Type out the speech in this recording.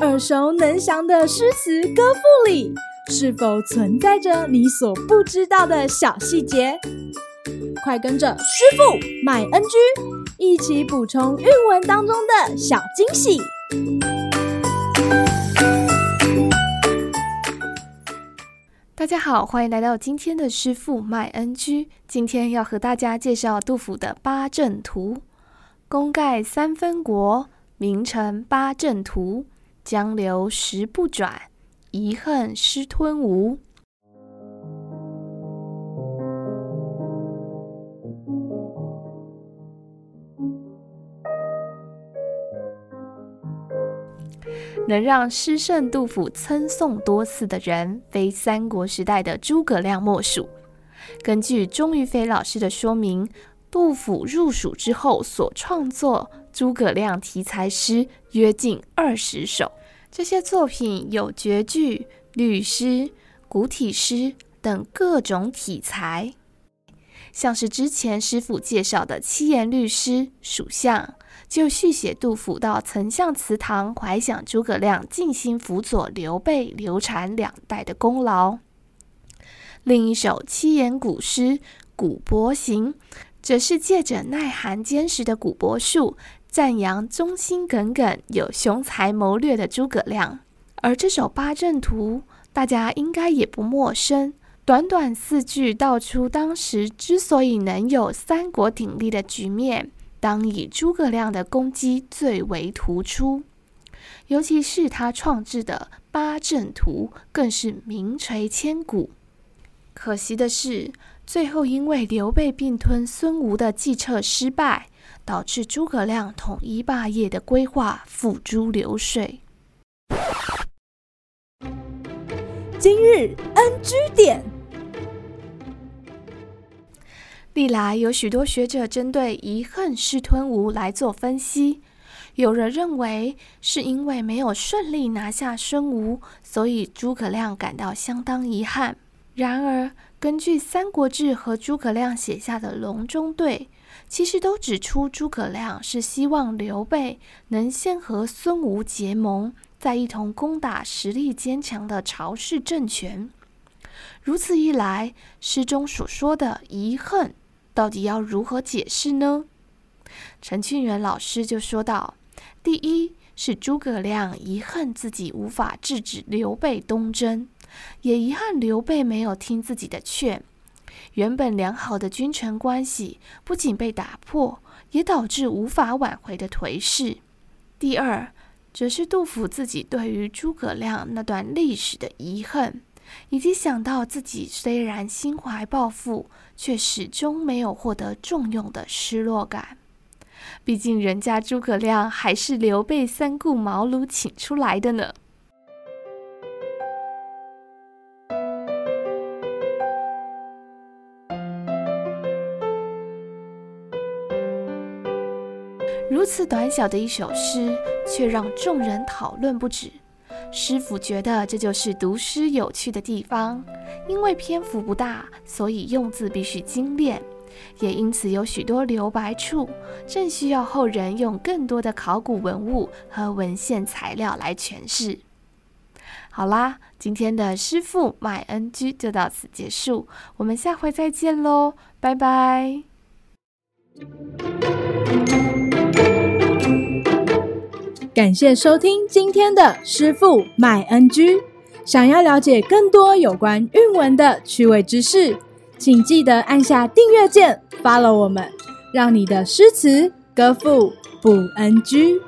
耳熟能详的诗词歌赋里，是否存在着你所不知道的小细节？快跟着师傅麦恩居一起补充韵文当中的小惊喜！大家好，欢迎来到今天的师傅麦恩居。今天要和大家介绍杜甫的《八阵图》：功盖三分国，名成八阵图。江流石不转，遗恨失吞吴。能让诗圣杜甫称颂多次的人，非三国时代的诸葛亮莫属。根据钟玉飞老师的说明，杜甫入蜀之后所创作诸葛亮题材诗约近二十首，这些作品有绝句、律诗、古体诗等各种体裁，像是之前师傅介绍的七言律诗《蜀相》，就续写杜甫到丞相祠堂怀想诸葛亮尽心辅佐刘备、刘禅两代的功劳。另一首七言古诗《古柏行》。则是借着耐寒坚实的古柏树，赞扬忠心耿耿、有雄才谋略的诸葛亮。而这首八阵图，大家应该也不陌生。短短四句道出当时之所以能有三国鼎立的局面，当以诸葛亮的功绩最为突出。尤其是他创制的八阵图，更是名垂千古。可惜的是。最后，因为刘备并吞孙吴的计策失败，导致诸葛亮统一霸业的规划付诸流水。今日 NG 点，历来有许多学者针对“遗恨失吞吴”来做分析，有人认为是因为没有顺利拿下孙吴，所以诸葛亮感到相当遗憾。然而，根据《三国志》和诸葛亮写下的《隆中对》，其实都指出诸葛亮是希望刘备能先和孙吴结盟，再一同攻打实力坚强的曹氏政权。如此一来，诗中所说的遗恨，到底要如何解释呢？陈庆元老师就说道：第一是诸葛亮遗恨自己无法制止刘备东征。也遗憾刘备没有听自己的劝，原本良好的君臣关系不仅被打破，也导致无法挽回的颓势。第二，则是杜甫自己对于诸葛亮那段历史的遗恨，以及想到自己虽然心怀抱负，却始终没有获得重用的失落感。毕竟人家诸葛亮还是刘备三顾茅庐请出来的呢。如此短小的一首诗，却让众人讨论不止。师傅觉得这就是读诗有趣的地方，因为篇幅不大，所以用字必须精炼，也因此有许多留白处，正需要后人用更多的考古文物和文献材料来诠释。好啦，今天的师傅麦恩居就到此结束，我们下回再见喽，拜拜。感谢收听今天的师傅麦 NG。想要了解更多有关韵文的趣味知识，请记得按下订阅键，follow 我们，让你的诗词歌赋不 NG。